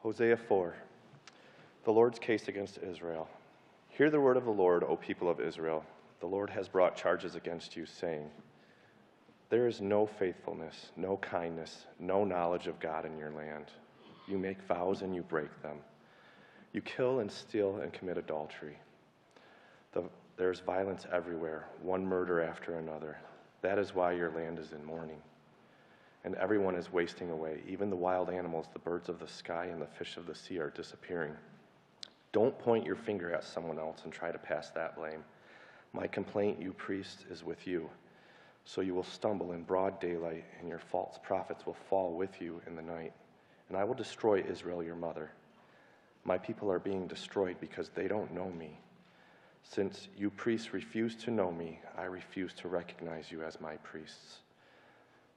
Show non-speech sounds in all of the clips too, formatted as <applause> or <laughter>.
Hosea 4 The Lord's case against Israel. Hear the word of the Lord, O people of Israel. The Lord has brought charges against you, saying, There is no faithfulness, no kindness, no knowledge of God in your land. You make vows and you break them. You kill and steal and commit adultery. The, there's violence everywhere, one murder after another. That is why your land is in mourning. And everyone is wasting away. Even the wild animals, the birds of the sky, and the fish of the sea are disappearing. Don't point your finger at someone else and try to pass that blame. My complaint, you priests, is with you. So you will stumble in broad daylight, and your false prophets will fall with you in the night. And I will destroy Israel, your mother. My people are being destroyed because they don't know me. Since you priests refuse to know me, I refuse to recognize you as my priests.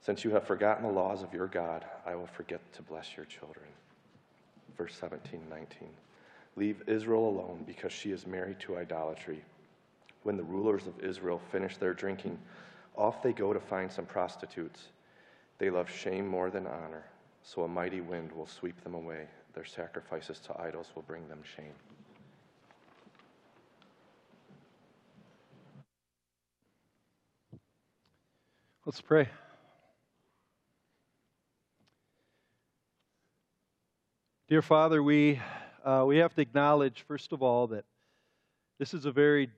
Since you have forgotten the laws of your God, I will forget to bless your children. Verse 17 19. Leave Israel alone because she is married to idolatry. When the rulers of Israel finish their drinking, off they go to find some prostitutes. They love shame more than honor, so a mighty wind will sweep them away. Their sacrifices to idols will bring them shame. Let's pray. Dear Father, we, uh, we have to acknowledge, first of all, that this is a very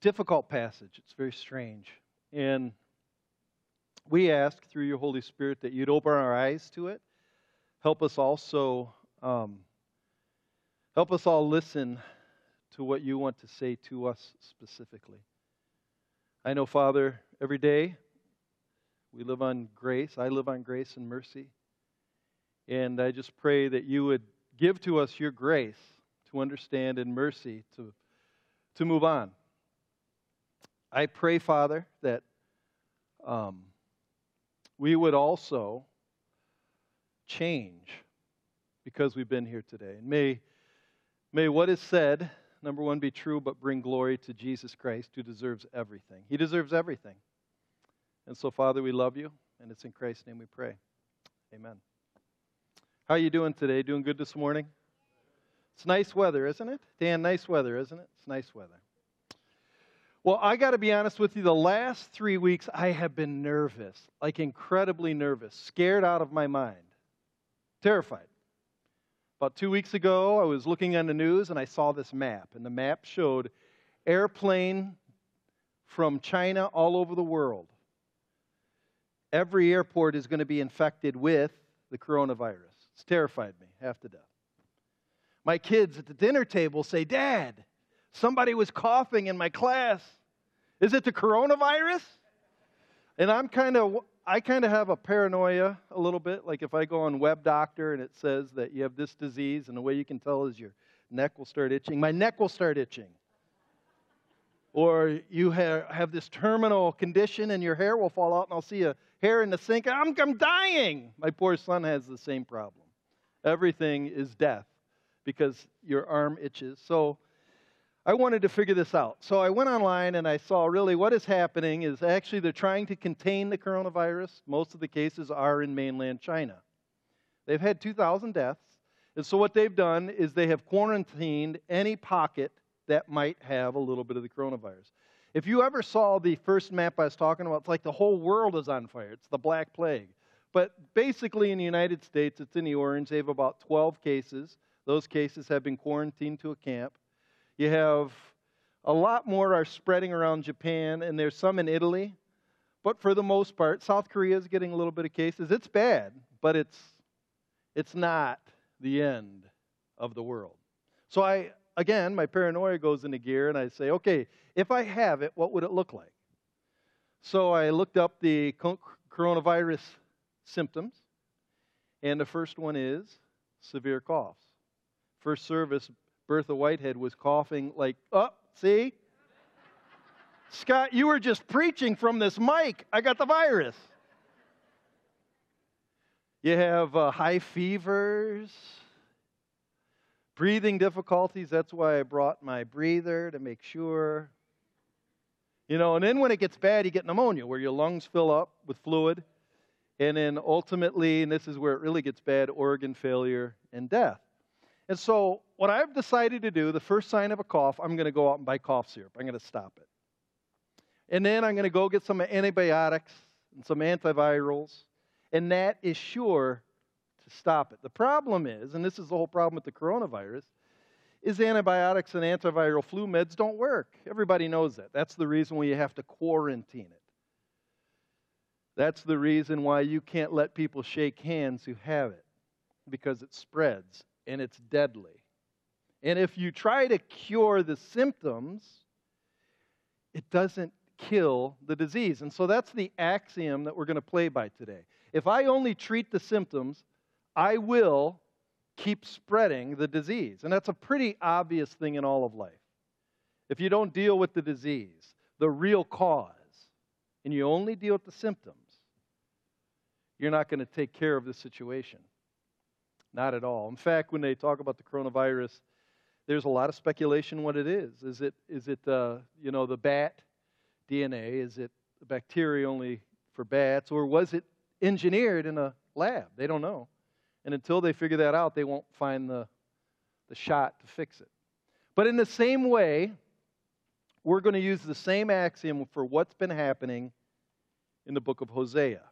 difficult passage. It's very strange. And we ask through your Holy Spirit that you'd open our eyes to it. Help us also, um, help us all listen to what you want to say to us specifically. I know, Father, every day we live on grace. I live on grace and mercy. And I just pray that you would give to us your grace to understand and mercy to, to move on. I pray, Father, that um, we would also change because we've been here today. And may, may what is said, number one, be true, but bring glory to Jesus Christ, who deserves everything. He deserves everything. And so, Father, we love you, and it's in Christ's name we pray. Amen. How are you doing today? Doing good this morning? It's nice weather, isn't it? Dan, nice weather, isn't it? It's nice weather. Well, I got to be honest with you, the last three weeks I have been nervous, like incredibly nervous, scared out of my mind, terrified. About two weeks ago, I was looking on the news and I saw this map, and the map showed airplane from China all over the world every airport is going to be infected with the coronavirus. It's terrified me half to death. My kids at the dinner table say, Dad, somebody was coughing in my class. Is it the coronavirus? And I'm kind of, I kind of have a paranoia a little bit. Like if I go on Web Doctor and it says that you have this disease, and the way you can tell is your neck will start itching, my neck will start itching or you have this terminal condition and your hair will fall out and I'll see a hair in the sink. I'm, I'm dying. My poor son has the same problem. Everything is death because your arm itches. So I wanted to figure this out. So I went online and I saw really what is happening is actually they're trying to contain the coronavirus. Most of the cases are in mainland China. They've had 2,000 deaths. And so what they've done is they have quarantined any pocket that might have a little bit of the coronavirus. If you ever saw the first map I was talking about, it's like the whole world is on fire. It's the Black Plague. But basically, in the United States, it's in the orange. They have about 12 cases. Those cases have been quarantined to a camp. You have a lot more are spreading around Japan, and there's some in Italy. But for the most part, South Korea is getting a little bit of cases. It's bad, but it's, it's not the end of the world. So I, again, my paranoia goes into gear, and I say, okay, if I have it, what would it look like? So I looked up the coronavirus symptoms, and the first one is severe coughs. First service, Bertha Whitehead was coughing like, oh, see? Scott, you were just preaching from this mic. I got the virus. You have uh, high fevers, Breathing difficulties, that's why I brought my breather to make sure. You know, and then when it gets bad, you get pneumonia, where your lungs fill up with fluid. And then ultimately, and this is where it really gets bad, organ failure and death. And so, what I've decided to do, the first sign of a cough, I'm going to go out and buy cough syrup. I'm going to stop it. And then I'm going to go get some antibiotics and some antivirals, and that is sure to stop it. The problem is, and this is the whole problem with the coronavirus, is antibiotics and antiviral flu meds don't work. Everybody knows that. That's the reason why you have to quarantine it. That's the reason why you can't let people shake hands who have it, because it spreads and it's deadly. And if you try to cure the symptoms, it doesn't kill the disease. And so that's the axiom that we're going to play by today. If I only treat the symptoms, I will keep spreading the disease. And that's a pretty obvious thing in all of life. If you don't deal with the disease, the real cause, and you only deal with the symptoms, you're not going to take care of the situation. Not at all. In fact, when they talk about the coronavirus, there's a lot of speculation what it is. Is it is it uh, you know the bat DNA? Is it bacteria only for bats, or was it engineered in a lab? They don't know, and until they figure that out, they won't find the the shot to fix it. But in the same way, we're going to use the same axiom for what's been happening in the book of Hosea.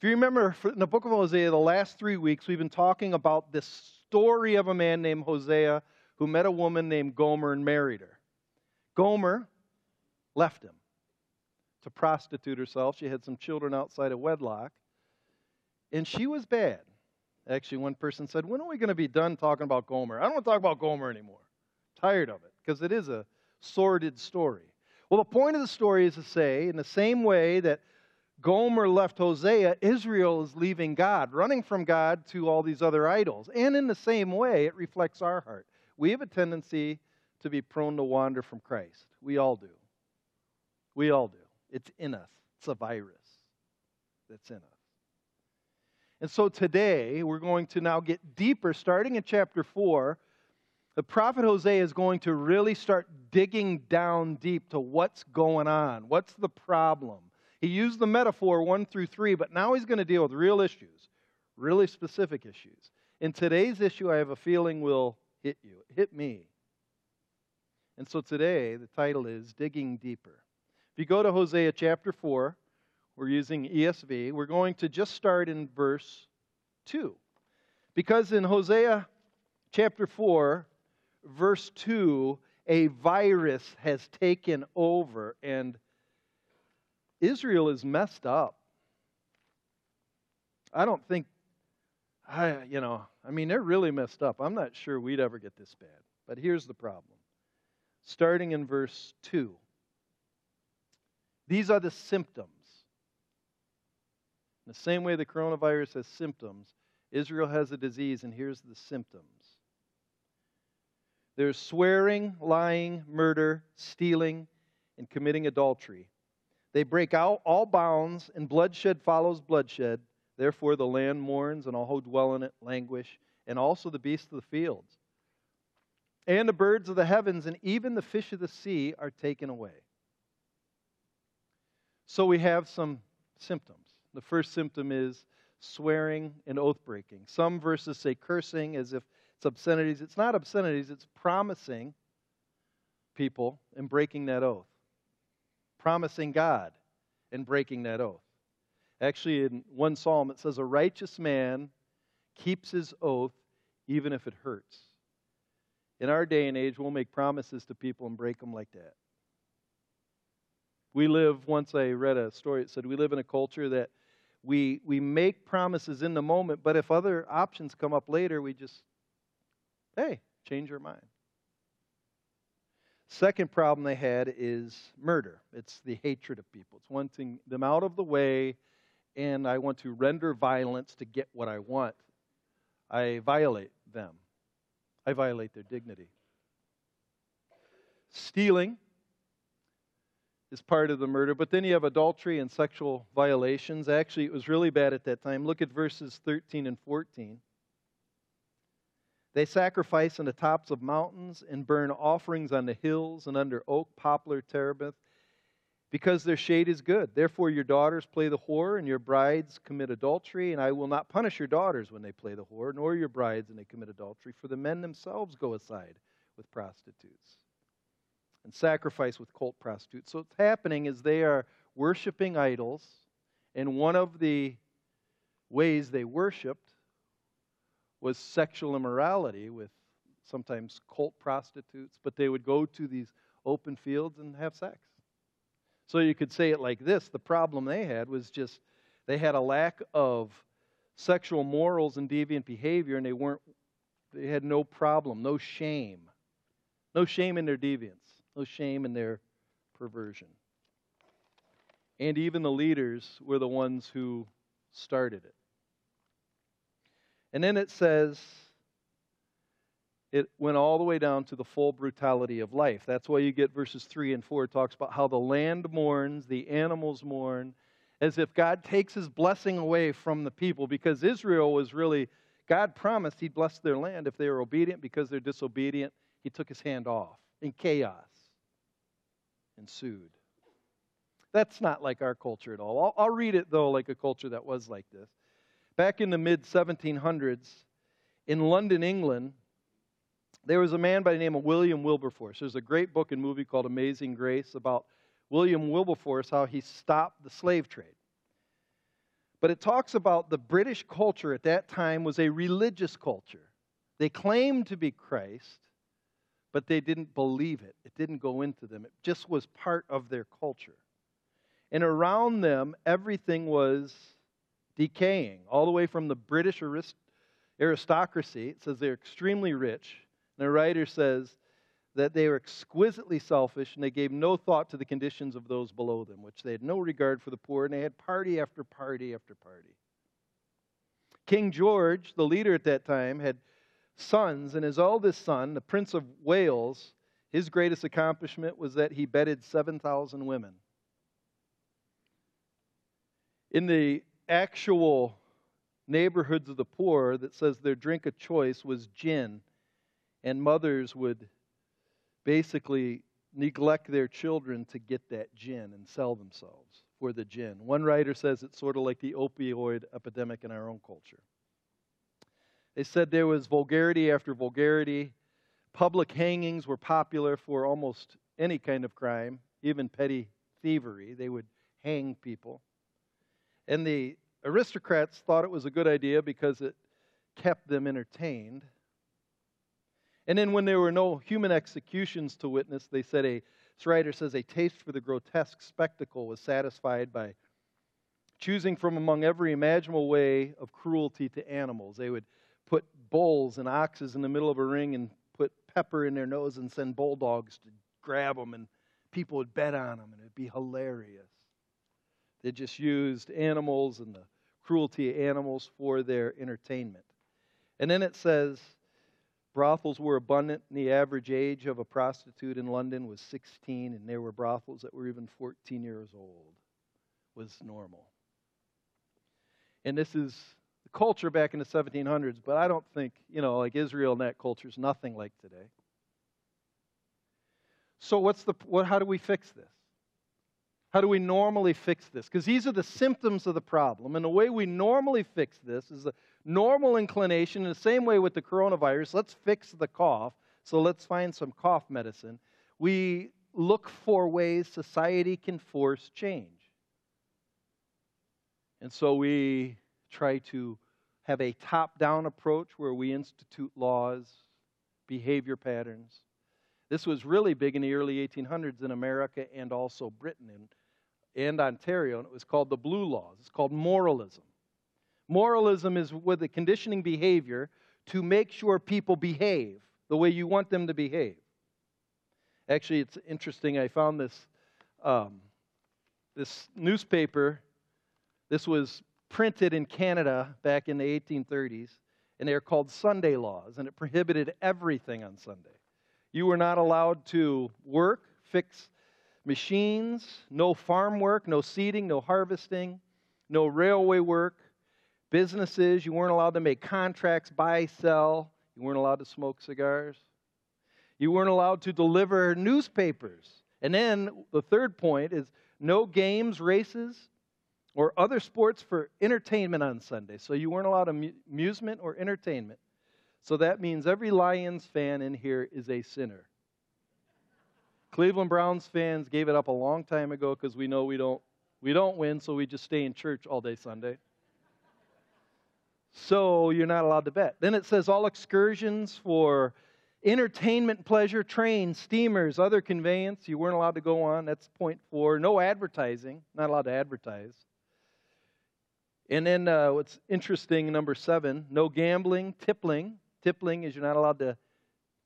If you remember in the book of Hosea, the last three weeks, we've been talking about this story of a man named Hosea who met a woman named Gomer and married her. Gomer left him to prostitute herself. She had some children outside of wedlock, and she was bad. Actually, one person said, When are we going to be done talking about Gomer? I don't want to talk about Gomer anymore. I'm tired of it because it is a sordid story. Well, the point of the story is to say, in the same way that Gomer left Hosea, Israel is leaving God, running from God to all these other idols. And in the same way, it reflects our heart. We have a tendency to be prone to wander from Christ. We all do. We all do. It's in us, it's a virus that's in us. And so today, we're going to now get deeper, starting in chapter 4. The prophet Hosea is going to really start digging down deep to what's going on. What's the problem? He used the metaphor 1 through 3, but now he's going to deal with real issues, really specific issues. In today's issue, I have a feeling will hit you, hit me. And so today, the title is Digging Deeper. If you go to Hosea chapter 4, we're using ESV, we're going to just start in verse 2. Because in Hosea chapter 4, verse 2, a virus has taken over and Israel is messed up. I don't think, I, you know, I mean, they're really messed up. I'm not sure we'd ever get this bad. But here's the problem. Starting in verse 2, these are the symptoms. In the same way the coronavirus has symptoms, Israel has a disease, and here's the symptoms there's swearing, lying, murder, stealing, and committing adultery. They break out all bounds, and bloodshed follows bloodshed. Therefore, the land mourns, and all who dwell in it languish, and also the beasts of the fields. And the birds of the heavens, and even the fish of the sea are taken away. So we have some symptoms. The first symptom is swearing and oath breaking. Some verses say cursing as if it's obscenities. It's not obscenities, it's promising people and breaking that oath promising God and breaking that oath. Actually, in one psalm, it says, A righteous man keeps his oath even if it hurts. In our day and age, we'll make promises to people and break them like that. We live, once I read a story, it said, we live in a culture that we, we make promises in the moment, but if other options come up later, we just, hey, change our mind. Second problem they had is murder. It's the hatred of people. It's wanting them out of the way, and I want to render violence to get what I want. I violate them, I violate their dignity. Stealing is part of the murder, but then you have adultery and sexual violations. Actually, it was really bad at that time. Look at verses 13 and 14. They sacrifice on the tops of mountains and burn offerings on the hills and under oak, poplar, terebinth. because their shade is good. Therefore, your daughters play the whore, and your brides commit adultery, and I will not punish your daughters when they play the whore, nor your brides when they commit adultery, for the men themselves go aside with prostitutes and sacrifice with cult prostitutes. So, what's happening is they are worshiping idols, and one of the ways they worshiped was sexual immorality with sometimes cult prostitutes, but they would go to these open fields and have sex. So you could say it like this the problem they had was just they had a lack of sexual morals and deviant behavior, and they weren't, they had no problem, no shame. No shame in their deviance, no shame in their perversion. And even the leaders were the ones who started it. And then it says, it went all the way down to the full brutality of life. That's why you get verses 3 and 4. It talks about how the land mourns, the animals mourn, as if God takes his blessing away from the people because Israel was really, God promised he'd bless their land if they were obedient. Because they're disobedient, he took his hand off, and chaos ensued. That's not like our culture at all. I'll, I'll read it, though, like a culture that was like this. Back in the mid 1700s, in London, England, there was a man by the name of William Wilberforce. There's a great book and movie called Amazing Grace about William Wilberforce, how he stopped the slave trade. But it talks about the British culture at that time was a religious culture. They claimed to be Christ, but they didn't believe it. It didn't go into them. It just was part of their culture. And around them, everything was decaying, all the way from the British aristocracy. It says they're extremely rich And the writer says that they were exquisitely selfish and they gave no thought to the conditions of those below them, which they had no regard for the poor, and they had party after party after party. King George, the leader at that time, had sons, and his eldest son, the Prince of Wales, his greatest accomplishment was that he bedded 7,000 women. In the actual neighborhoods of the poor, that says their drink of choice was gin and mothers would basically neglect their children to get that gin and sell themselves for the gin. One writer says it's sort of like the opioid epidemic in our own culture. They said there was vulgarity after vulgarity. Public hangings were popular for almost any kind of crime, even petty thievery. They would hang people. And the aristocrats thought it was a good idea because it kept them entertained. And then when there were no human executions to witness, they said a this writer says a taste for the grotesque spectacle was satisfied by choosing from among every imaginable way of cruelty to animals. They would put bulls and oxes in the middle of a ring and put pepper in their nose and send bulldogs to grab them, and people would bet on them, and it'd be hilarious. They just used animals and the cruelty of animals for their entertainment. And then it says, Brothels were abundant, and the average age of a prostitute in London was 16, and there were brothels that were even 14 years old, was normal. And this is the culture back in the 1700s, but I don't think, you know, like Israel and that culture is nothing like today. So, what's the, what, how do we fix this? How do we normally fix this? Because these are the symptoms of the problem. And the way we normally fix this is a normal inclination, in the same way with the coronavirus, let's fix the cough. So let's find some cough medicine. We look for ways society can force change. And so we try to have a top down approach where we institute laws, behavior patterns. This was really big in the early 1800s in America and also Britain and, and Ontario, and it was called the Blue Laws. It's called moralism. Moralism is with the conditioning behavior to make sure people behave the way you want them to behave. Actually, it's interesting. I found this um, this newspaper. This was printed in Canada back in the 1830s, and they are called Sunday laws, and it prohibited everything on Sunday. You were not allowed to work, fix machines, no farm work, no seeding, no harvesting, no railway work, businesses. You weren't allowed to make contracts, buy, sell. You weren't allowed to smoke cigars. You weren't allowed to deliver newspapers. And then the third point is no games, races, or other sports for entertainment on Sunday. So you weren't allowed amusement or entertainment. So that means every Lions fan in here is a sinner. Cleveland Browns fans gave it up a long time ago because we know we don't we don't win, so we just stay in church all day Sunday. So you're not allowed to bet. Then it says all excursions for entertainment, pleasure, trains, steamers, other conveyance, you weren't allowed to go on. That's point four. No advertising, not allowed to advertise. And then uh, what's interesting, number seven, no gambling, tippling. Tippling is you're not allowed to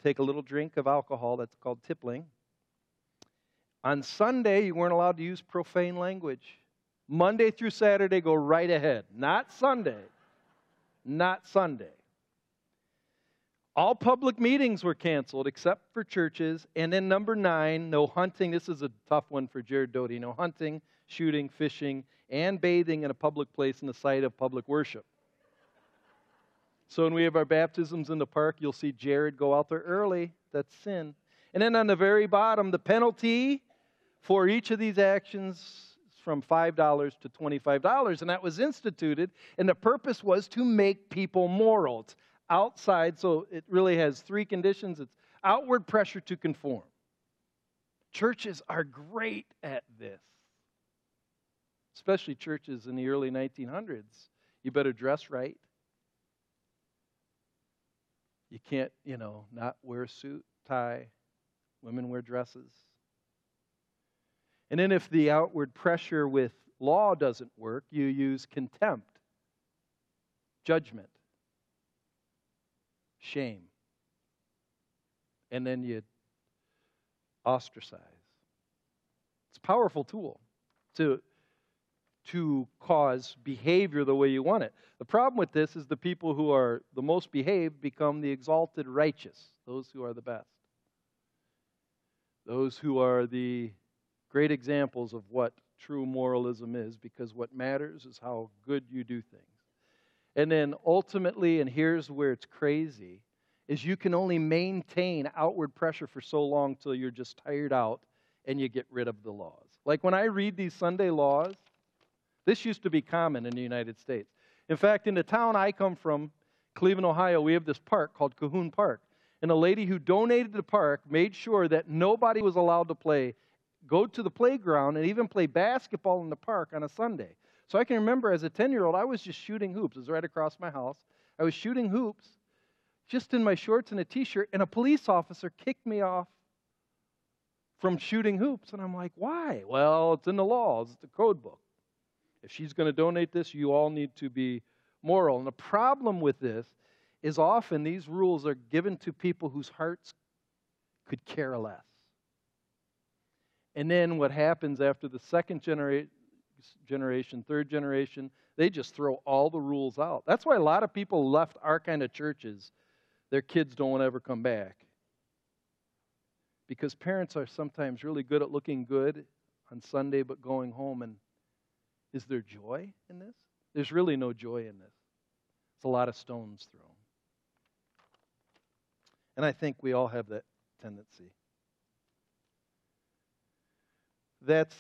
take a little drink of alcohol. That's called tippling. On Sunday, you weren't allowed to use profane language. Monday through Saturday, go right ahead. Not Sunday. Not Sunday. All public meetings were canceled except for churches. And then number nine, no hunting. This is a tough one for Jared Doty. No hunting, shooting, fishing, and bathing in a public place in the sight of public worship. So when we have our baptisms in the park, you'll see Jared go out there early. That's sin. And then on the very bottom, the penalty for each of these actions from $5 to $25. And that was instituted, and the purpose was to make people moral. It's outside, so it really has three conditions it's outward pressure to conform. Churches are great at this, especially churches in the early 1900s. You better dress right. You can't, you know, not wear a suit, tie. Women wear dresses. And then if the outward pressure with law doesn't work, you use contempt, judgment, shame. And then you ostracize. It's a powerful tool to, to cause behavior the way you want it. The problem with this is the people who are the most behaved become the exalted righteous, those who are the best. Those who are the great examples of what true moralism is, because what matters is how good you do things. And then ultimately, and here's where it's crazy, is you can only maintain outward pressure for so long till you're just tired out and you get rid of the laws. Like when I read these Sunday laws, this used to be common in the United States. In fact, in the town I come from, Cleveland, Ohio, we have this park called Cahoon Park. And a lady who donated the park made sure that nobody was allowed to play, go to the playground, and even play basketball in the park on a Sunday. So I can remember as a 10 year old, I was just shooting hoops. It was right across my house. I was shooting hoops just in my shorts and a t shirt, and a police officer kicked me off from shooting hoops. And I'm like, why? Well, it's in the laws, it's the code book. If she's going to donate this, you all need to be moral. And the problem with this is often these rules are given to people whose hearts could care less. And then what happens after the second genera- generation, third generation, they just throw all the rules out. That's why a lot of people left our kind of churches. Their kids don't ever come back. Because parents are sometimes really good at looking good on Sunday but going home and is there joy in this? There's really no joy in this. It's a lot of stones thrown. And I think we all have that tendency. That's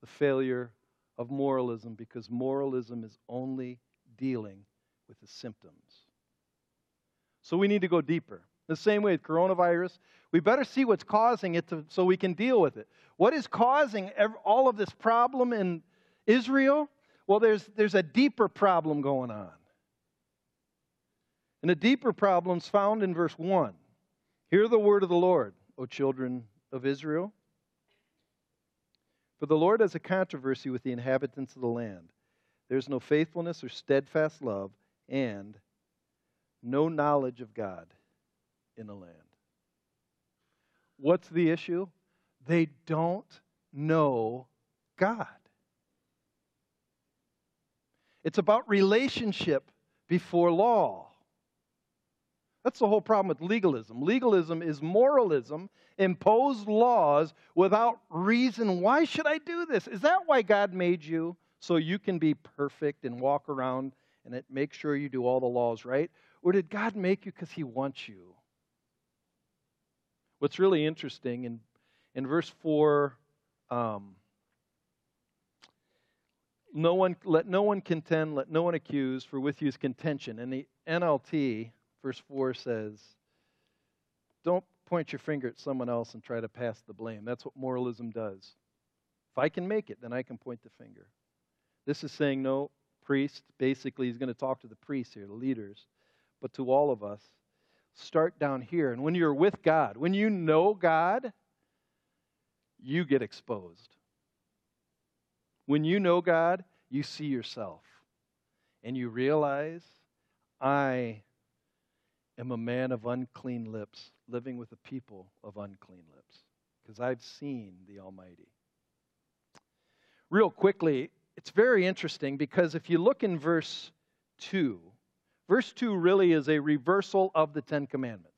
the failure of moralism because moralism is only dealing with the symptoms. So we need to go deeper. The same way with coronavirus, we better see what's causing it to, so we can deal with it. What is causing all of this problem in Israel? Well, there's, there's a deeper problem going on. And the deeper problem is found in verse 1. Hear the word of the Lord, O children of Israel. For the Lord has a controversy with the inhabitants of the land. There's no faithfulness or steadfast love, and no knowledge of God in the land. What's the issue? They don't know God. It's about relationship before law. That's the whole problem with legalism. Legalism is moralism, imposed laws without reason. Why should I do this? Is that why God made you? So you can be perfect and walk around and make sure you do all the laws right? Or did God make you because He wants you? What's really interesting in, in verse 4, um, no one, let no one contend, let no one accuse, for with you is contention. And the NLT, verse 4 says, don't point your finger at someone else and try to pass the blame. That's what moralism does. If I can make it, then I can point the finger. This is saying, no, priest, basically, he's going to talk to the priests here, the leaders, but to all of us. Start down here. And when you're with God, when you know God, you get exposed. When you know God, you see yourself and you realize, I am a man of unclean lips, living with a people of unclean lips, because I've seen the Almighty. Real quickly, it's very interesting because if you look in verse 2, verse 2 really is a reversal of the Ten Commandments.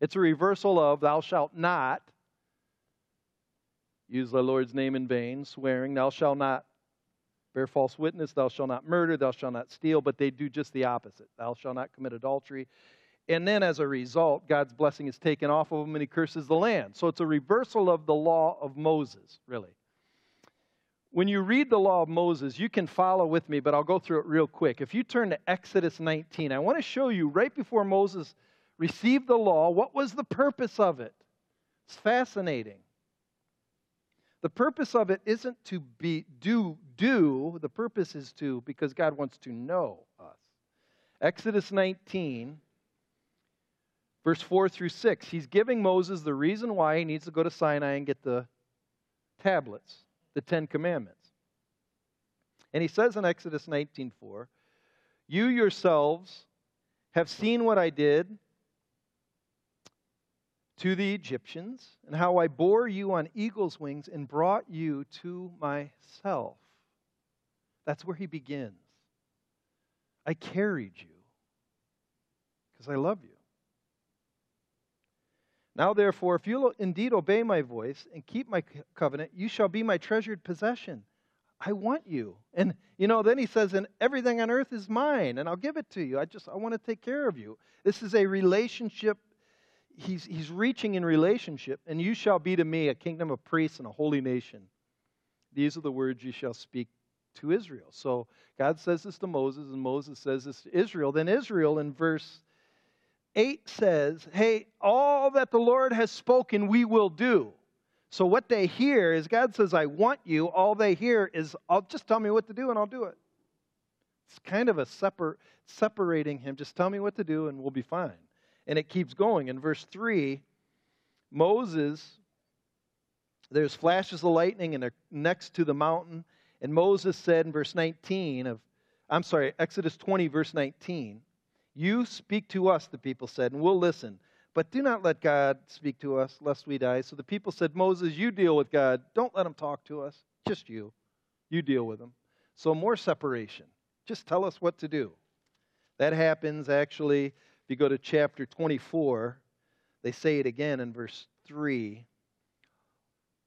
It's a reversal of, Thou shalt not use the Lord's name in vain, swearing, Thou shalt not bear false witness, Thou shalt not murder, Thou shalt not steal, but they do just the opposite. Thou shalt not commit adultery. And then as a result, God's blessing is taken off of him and he curses the land. So it's a reversal of the law of Moses, really. When you read the law of Moses, you can follow with me, but I'll go through it real quick. If you turn to Exodus 19, I want to show you right before Moses received the law, what was the purpose of it? It's fascinating. The purpose of it isn't to be do do, the purpose is to because God wants to know us. Exodus 19 verse 4 through 6. He's giving Moses the reason why he needs to go to Sinai and get the tablets the Ten Commandments. And he says in Exodus 19:4, "You yourselves have seen what I did to the Egyptians, and how I bore you on eagle's wings and brought you to myself." That's where he begins. I carried you because I love you. Now, therefore, if you indeed obey my voice and keep my covenant, you shall be my treasured possession. I want you. And, you know, then he says, and everything on earth is mine, and I'll give it to you. I just, I want to take care of you. This is a relationship. He's, he's reaching in relationship, and you shall be to me a kingdom of priests and a holy nation. These are the words you shall speak to Israel. So God says this to Moses, and Moses says this to Israel. Then Israel, in verse 8 says, Hey, all that the Lord has spoken, we will do. So what they hear is God says, I want you. All they hear is, I'll just tell me what to do and I'll do it. It's kind of a separ- separating him. Just tell me what to do and we'll be fine. And it keeps going. In verse 3, Moses, there's flashes of lightning and they're next to the mountain. And Moses said in verse 19 of, I'm sorry, Exodus 20, verse 19, you speak to us, the people said, and we'll listen. But do not let God speak to us, lest we die. So the people said, Moses, you deal with God. Don't let him talk to us. Just you. You deal with him. So more separation. Just tell us what to do. That happens actually, if you go to chapter 24, they say it again in verse 3.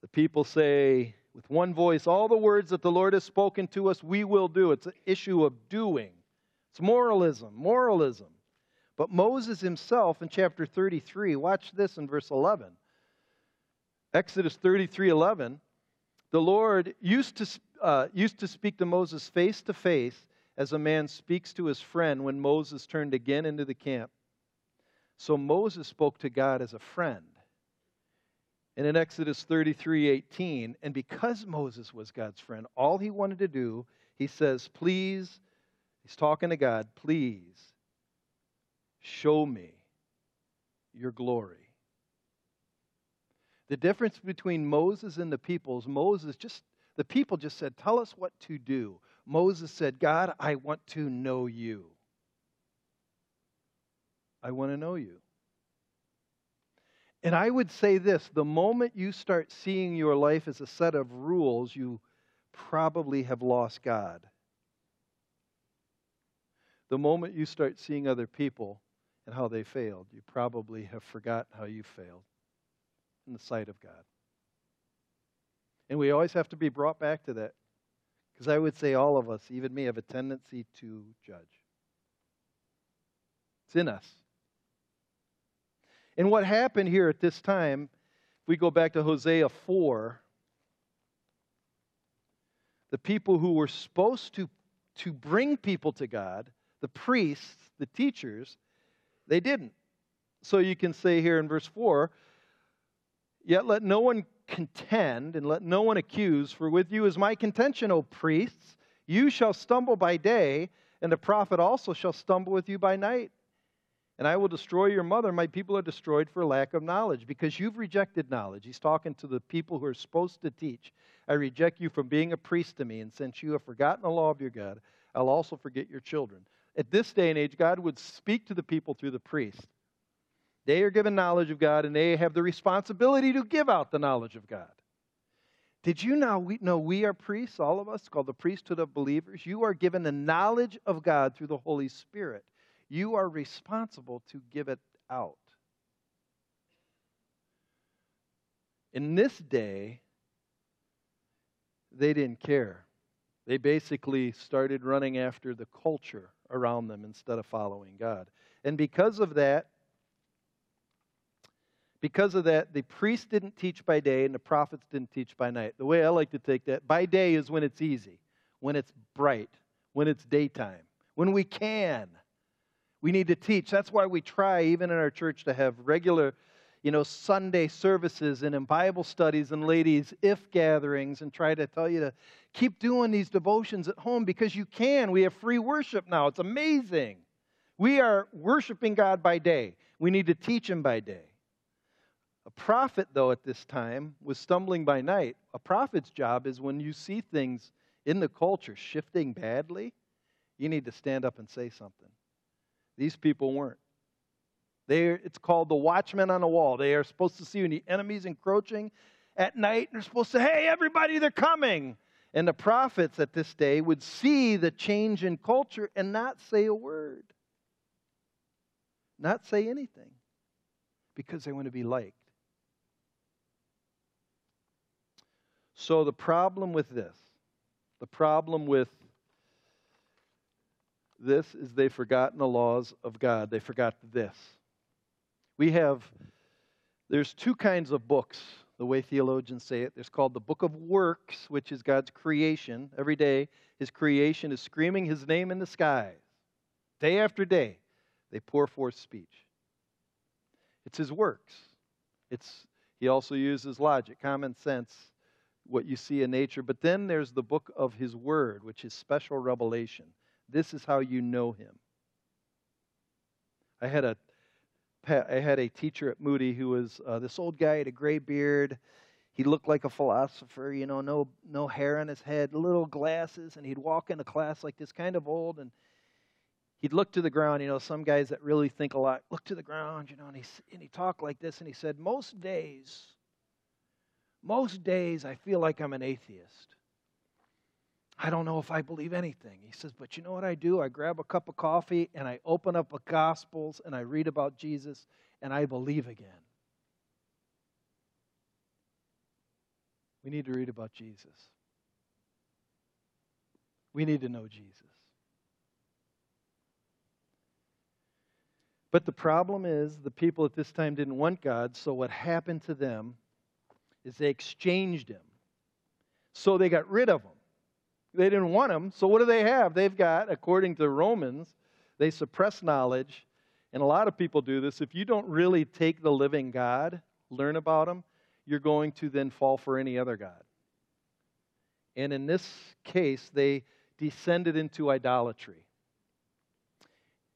The people say, with one voice, all the words that the Lord has spoken to us, we will do. It's an issue of doing. It's moralism, moralism. But Moses himself in chapter 33, watch this in verse 11. Exodus 33 11. The Lord used to, uh, used to speak to Moses face to face as a man speaks to his friend when Moses turned again into the camp. So Moses spoke to God as a friend. And in Exodus 33 18, and because Moses was God's friend, all he wanted to do, he says, Please He's talking to God, please show me your glory. The difference between Moses and the people is Moses just, the people just said, Tell us what to do. Moses said, God, I want to know you. I want to know you. And I would say this the moment you start seeing your life as a set of rules, you probably have lost God the moment you start seeing other people and how they failed, you probably have forgotten how you failed in the sight of God. And we always have to be brought back to that. Because I would say all of us, even me, have a tendency to judge. It's in us. And what happened here at this time, if we go back to Hosea 4, the people who were supposed to, to bring people to God, the priests, the teachers, they didn't. So you can say here in verse 4 Yet let no one contend and let no one accuse, for with you is my contention, O priests. You shall stumble by day, and the prophet also shall stumble with you by night. And I will destroy your mother. My people are destroyed for lack of knowledge, because you've rejected knowledge. He's talking to the people who are supposed to teach. I reject you from being a priest to me, and since you have forgotten the law of your God, I'll also forget your children. At this day and age, God would speak to the people through the priest. They are given knowledge of God, and they have the responsibility to give out the knowledge of God. Did you now we, know we are priests, all of us, called the priesthood of believers? You are given the knowledge of God through the Holy Spirit. You are responsible to give it out. In this day, they didn't care. They basically started running after the culture around them instead of following God. And because of that, because of that, the priests didn't teach by day and the prophets didn't teach by night. The way I like to take that, by day is when it's easy, when it's bright, when it's daytime, when we can. We need to teach. That's why we try, even in our church, to have regular, you know, Sunday services and in Bible studies and ladies' if gatherings and try to tell you to keep doing these devotions at home because you can. We have free worship now. It's amazing. We are worshiping God by day. We need to teach Him by day. A prophet, though, at this time was stumbling by night. A prophet's job is when you see things in the culture shifting badly, you need to stand up and say something. These people weren't. They, it's called the watchman on the wall. They are supposed to see when the enemy's encroaching at night, and they're supposed to say, hey, everybody, they're coming. And the prophets at this day would see the change in culture and not say a word, not say anything, because they want to be liked. So, the problem with this, the problem with this is they've forgotten the laws of God. They forgot this. We have, there's two kinds of books, the way theologians say it. There's called the book of works, which is God's creation. Every day, his creation is screaming his name in the skies. Day after day, they pour forth speech. It's his works. It's, he also uses logic, common sense, what you see in nature. But then there's the book of his word, which is special revelation. This is how you know him. I had a I had a teacher at Moody who was uh, this old guy had a gray beard. He looked like a philosopher, you know, no no hair on his head, little glasses, and he'd walk into class like this, kind of old, and he'd look to the ground. You know, some guys that really think a lot look to the ground, you know, and he and he talked like this, and he said, most days most days I feel like I'm an atheist. I don't know if I believe anything. He says, but you know what I do? I grab a cup of coffee and I open up the Gospels and I read about Jesus and I believe again. We need to read about Jesus. We need to know Jesus. But the problem is the people at this time didn't want God, so what happened to them is they exchanged him. So they got rid of him. They didn't want them. So what do they have? They've got, according to Romans, they suppress knowledge. And a lot of people do this. If you don't really take the living God, learn about him, you're going to then fall for any other God. And in this case, they descended into idolatry.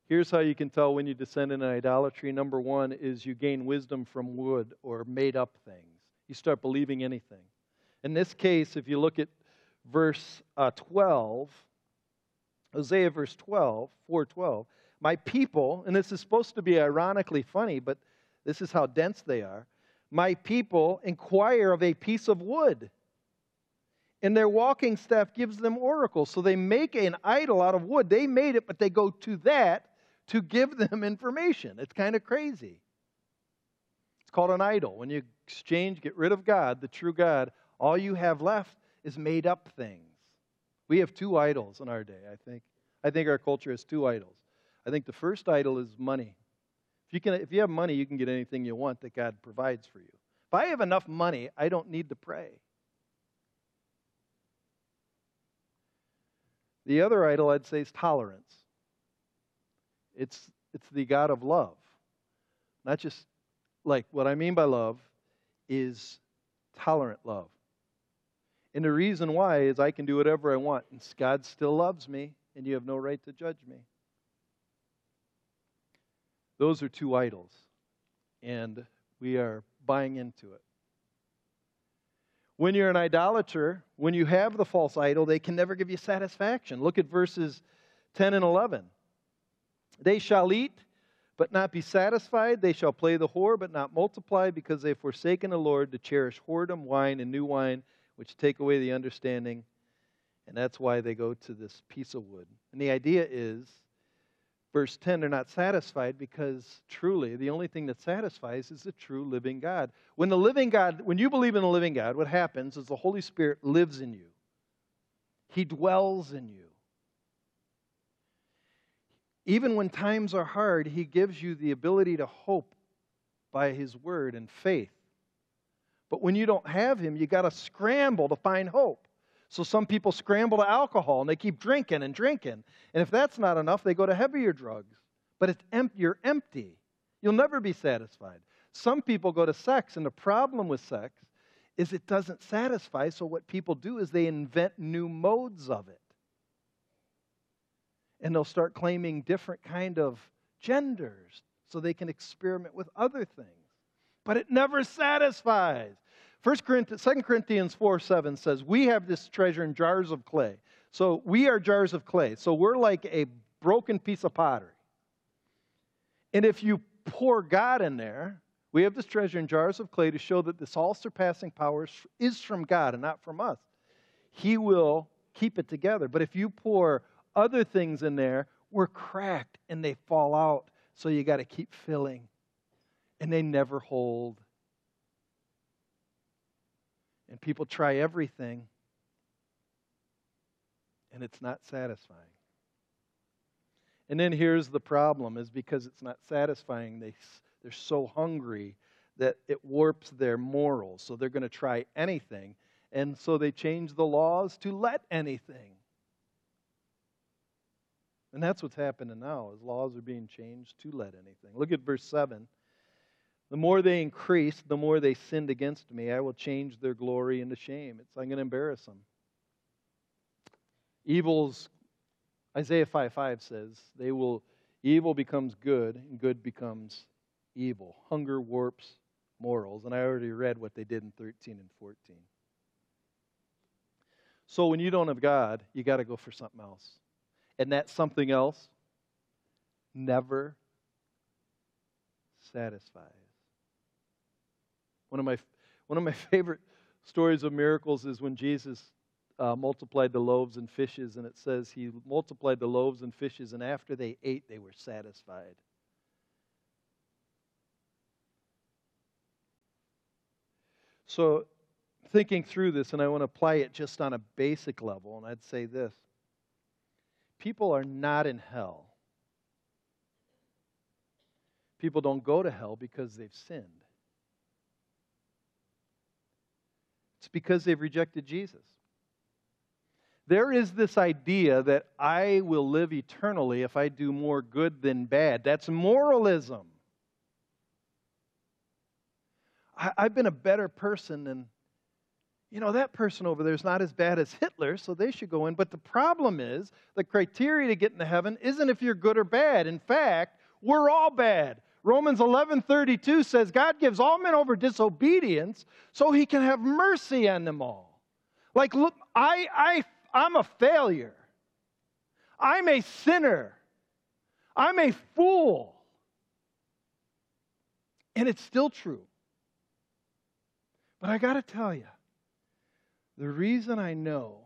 Here's how you can tell when you descend into idolatry. Number one is you gain wisdom from wood or made up things you start believing anything. In this case, if you look at verse uh, 12, Hosea verse 12, 412, my people, and this is supposed to be ironically funny, but this is how dense they are. My people inquire of a piece of wood, and their walking staff gives them oracles. So they make an idol out of wood. They made it, but they go to that to give them information. It's kind of crazy. It's called an idol. When you exchange, get rid of God, the true God, all you have left is made up things. We have two idols in our day, I think. I think our culture has two idols. I think the first idol is money. If you, can, if you have money, you can get anything you want that God provides for you. If I have enough money, I don't need to pray. The other idol I'd say is tolerance. It's, it's the God of love. Not just like what I mean by love is tolerant love. And the reason why is I can do whatever I want, and God still loves me, and you have no right to judge me. Those are two idols, and we are buying into it. When you're an idolater, when you have the false idol, they can never give you satisfaction. Look at verses 10 and 11. They shall eat, but not be satisfied. They shall play the whore, but not multiply, because they've forsaken the Lord to cherish whoredom, wine, and new wine, which take away the understanding. And that's why they go to this piece of wood. And the idea is verse 10 they're not satisfied because truly the only thing that satisfies is the true living God. When the living God, when you believe in the living God, what happens is the Holy Spirit lives in you, He dwells in you. Even when times are hard, He gives you the ability to hope by His word and faith. But when you don't have Him, you got to scramble to find hope. So some people scramble to alcohol and they keep drinking and drinking. And if that's not enough, they go to heavier drugs. But it's em- you're empty. You'll never be satisfied. Some people go to sex, and the problem with sex is it doesn't satisfy. So what people do is they invent new modes of it. And they'll start claiming different kind of genders so they can experiment with other things. But it never satisfies. 1 Corinthians, 2 Corinthians 4 7 says, We have this treasure in jars of clay. So we are jars of clay. So we're like a broken piece of pottery. And if you pour God in there, we have this treasure in jars of clay to show that this all surpassing power is from God and not from us. He will keep it together. But if you pour other things in there, we're cracked and they fall out. So you got to keep filling. And they never hold and people try everything, and it's not satisfying. And then here's the problem is because it's not satisfying, they, they're so hungry that it warps their morals. So they're going to try anything. And so they change the laws to let anything. And that's what's happening now, is laws are being changed to let anything. Look at verse 7. The more they increased, the more they sinned against me. I will change their glory into shame. It's, I'm going to embarrass them. Evils, Isaiah 5 5 says, they will, evil becomes good, and good becomes evil. Hunger warps morals. And I already read what they did in 13 and 14. So when you don't have God, you got to go for something else. And that something else never satisfies. One of my, <laughs> one of my favorite stories of miracles is when Jesus uh, multiplied the loaves and fishes, and it says he multiplied the loaves and fishes, and after they ate, they were satisfied. So, thinking through this, and I want to apply it just on a basic level, and I'd say this people are not in hell. People don't go to hell because they've sinned. It's because they've rejected Jesus. There is this idea that I will live eternally if I do more good than bad. That's moralism. I, have been a better person than, you know, that person over there is not as bad as Hitler, so they should go in. But the problem is the criteria to get into heaven isn't if you're good or bad. In fact, we're all bad. Romans 11:32 says God gives all men over disobedience so he can have mercy on them all. Like look, I I I'm a failure. I'm a sinner. I'm a fool. And it's still true. But I got to tell you, the reason I know,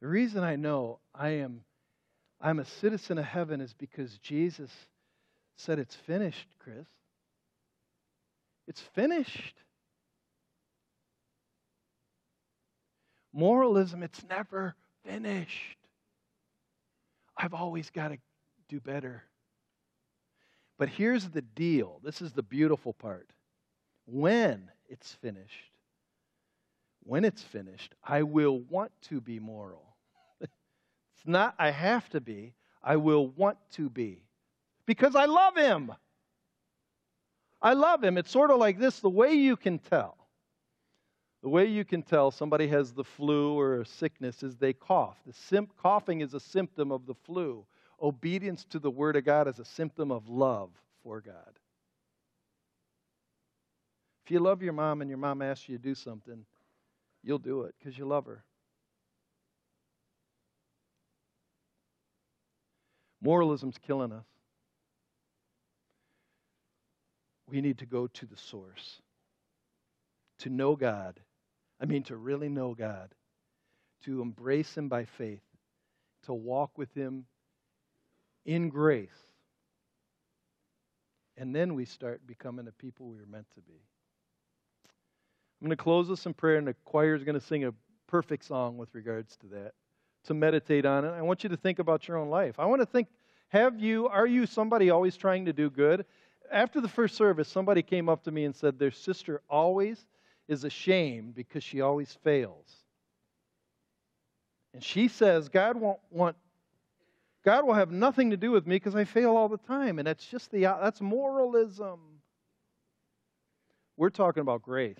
the reason I know I am I'm a citizen of heaven is because Jesus said, It's finished, Chris. It's finished. Moralism, it's never finished. I've always got to do better. But here's the deal this is the beautiful part. When it's finished, when it's finished, I will want to be moral. <laughs> It's not, I have to be, I will want to be. Because I love him. I love him. It's sort of like this the way you can tell. The way you can tell somebody has the flu or a sickness is they cough. The sim- coughing is a symptom of the flu. Obedience to the Word of God is a symptom of love for God. If you love your mom and your mom asks you to do something, you'll do it because you love her. Moralism's killing us. We need to go to the source. To know God. I mean, to really know God. To embrace Him by faith. To walk with Him in grace. And then we start becoming the people we were meant to be. I'm going to close this in prayer, and the choir is going to sing a perfect song with regards to that. To meditate on it. I want you to think about your own life. I want to think have you, are you somebody always trying to do good? After the first service, somebody came up to me and said their sister always is ashamed because she always fails. And she says, God won't want God will have nothing to do with me because I fail all the time. And that's just the that's moralism. We're talking about grace.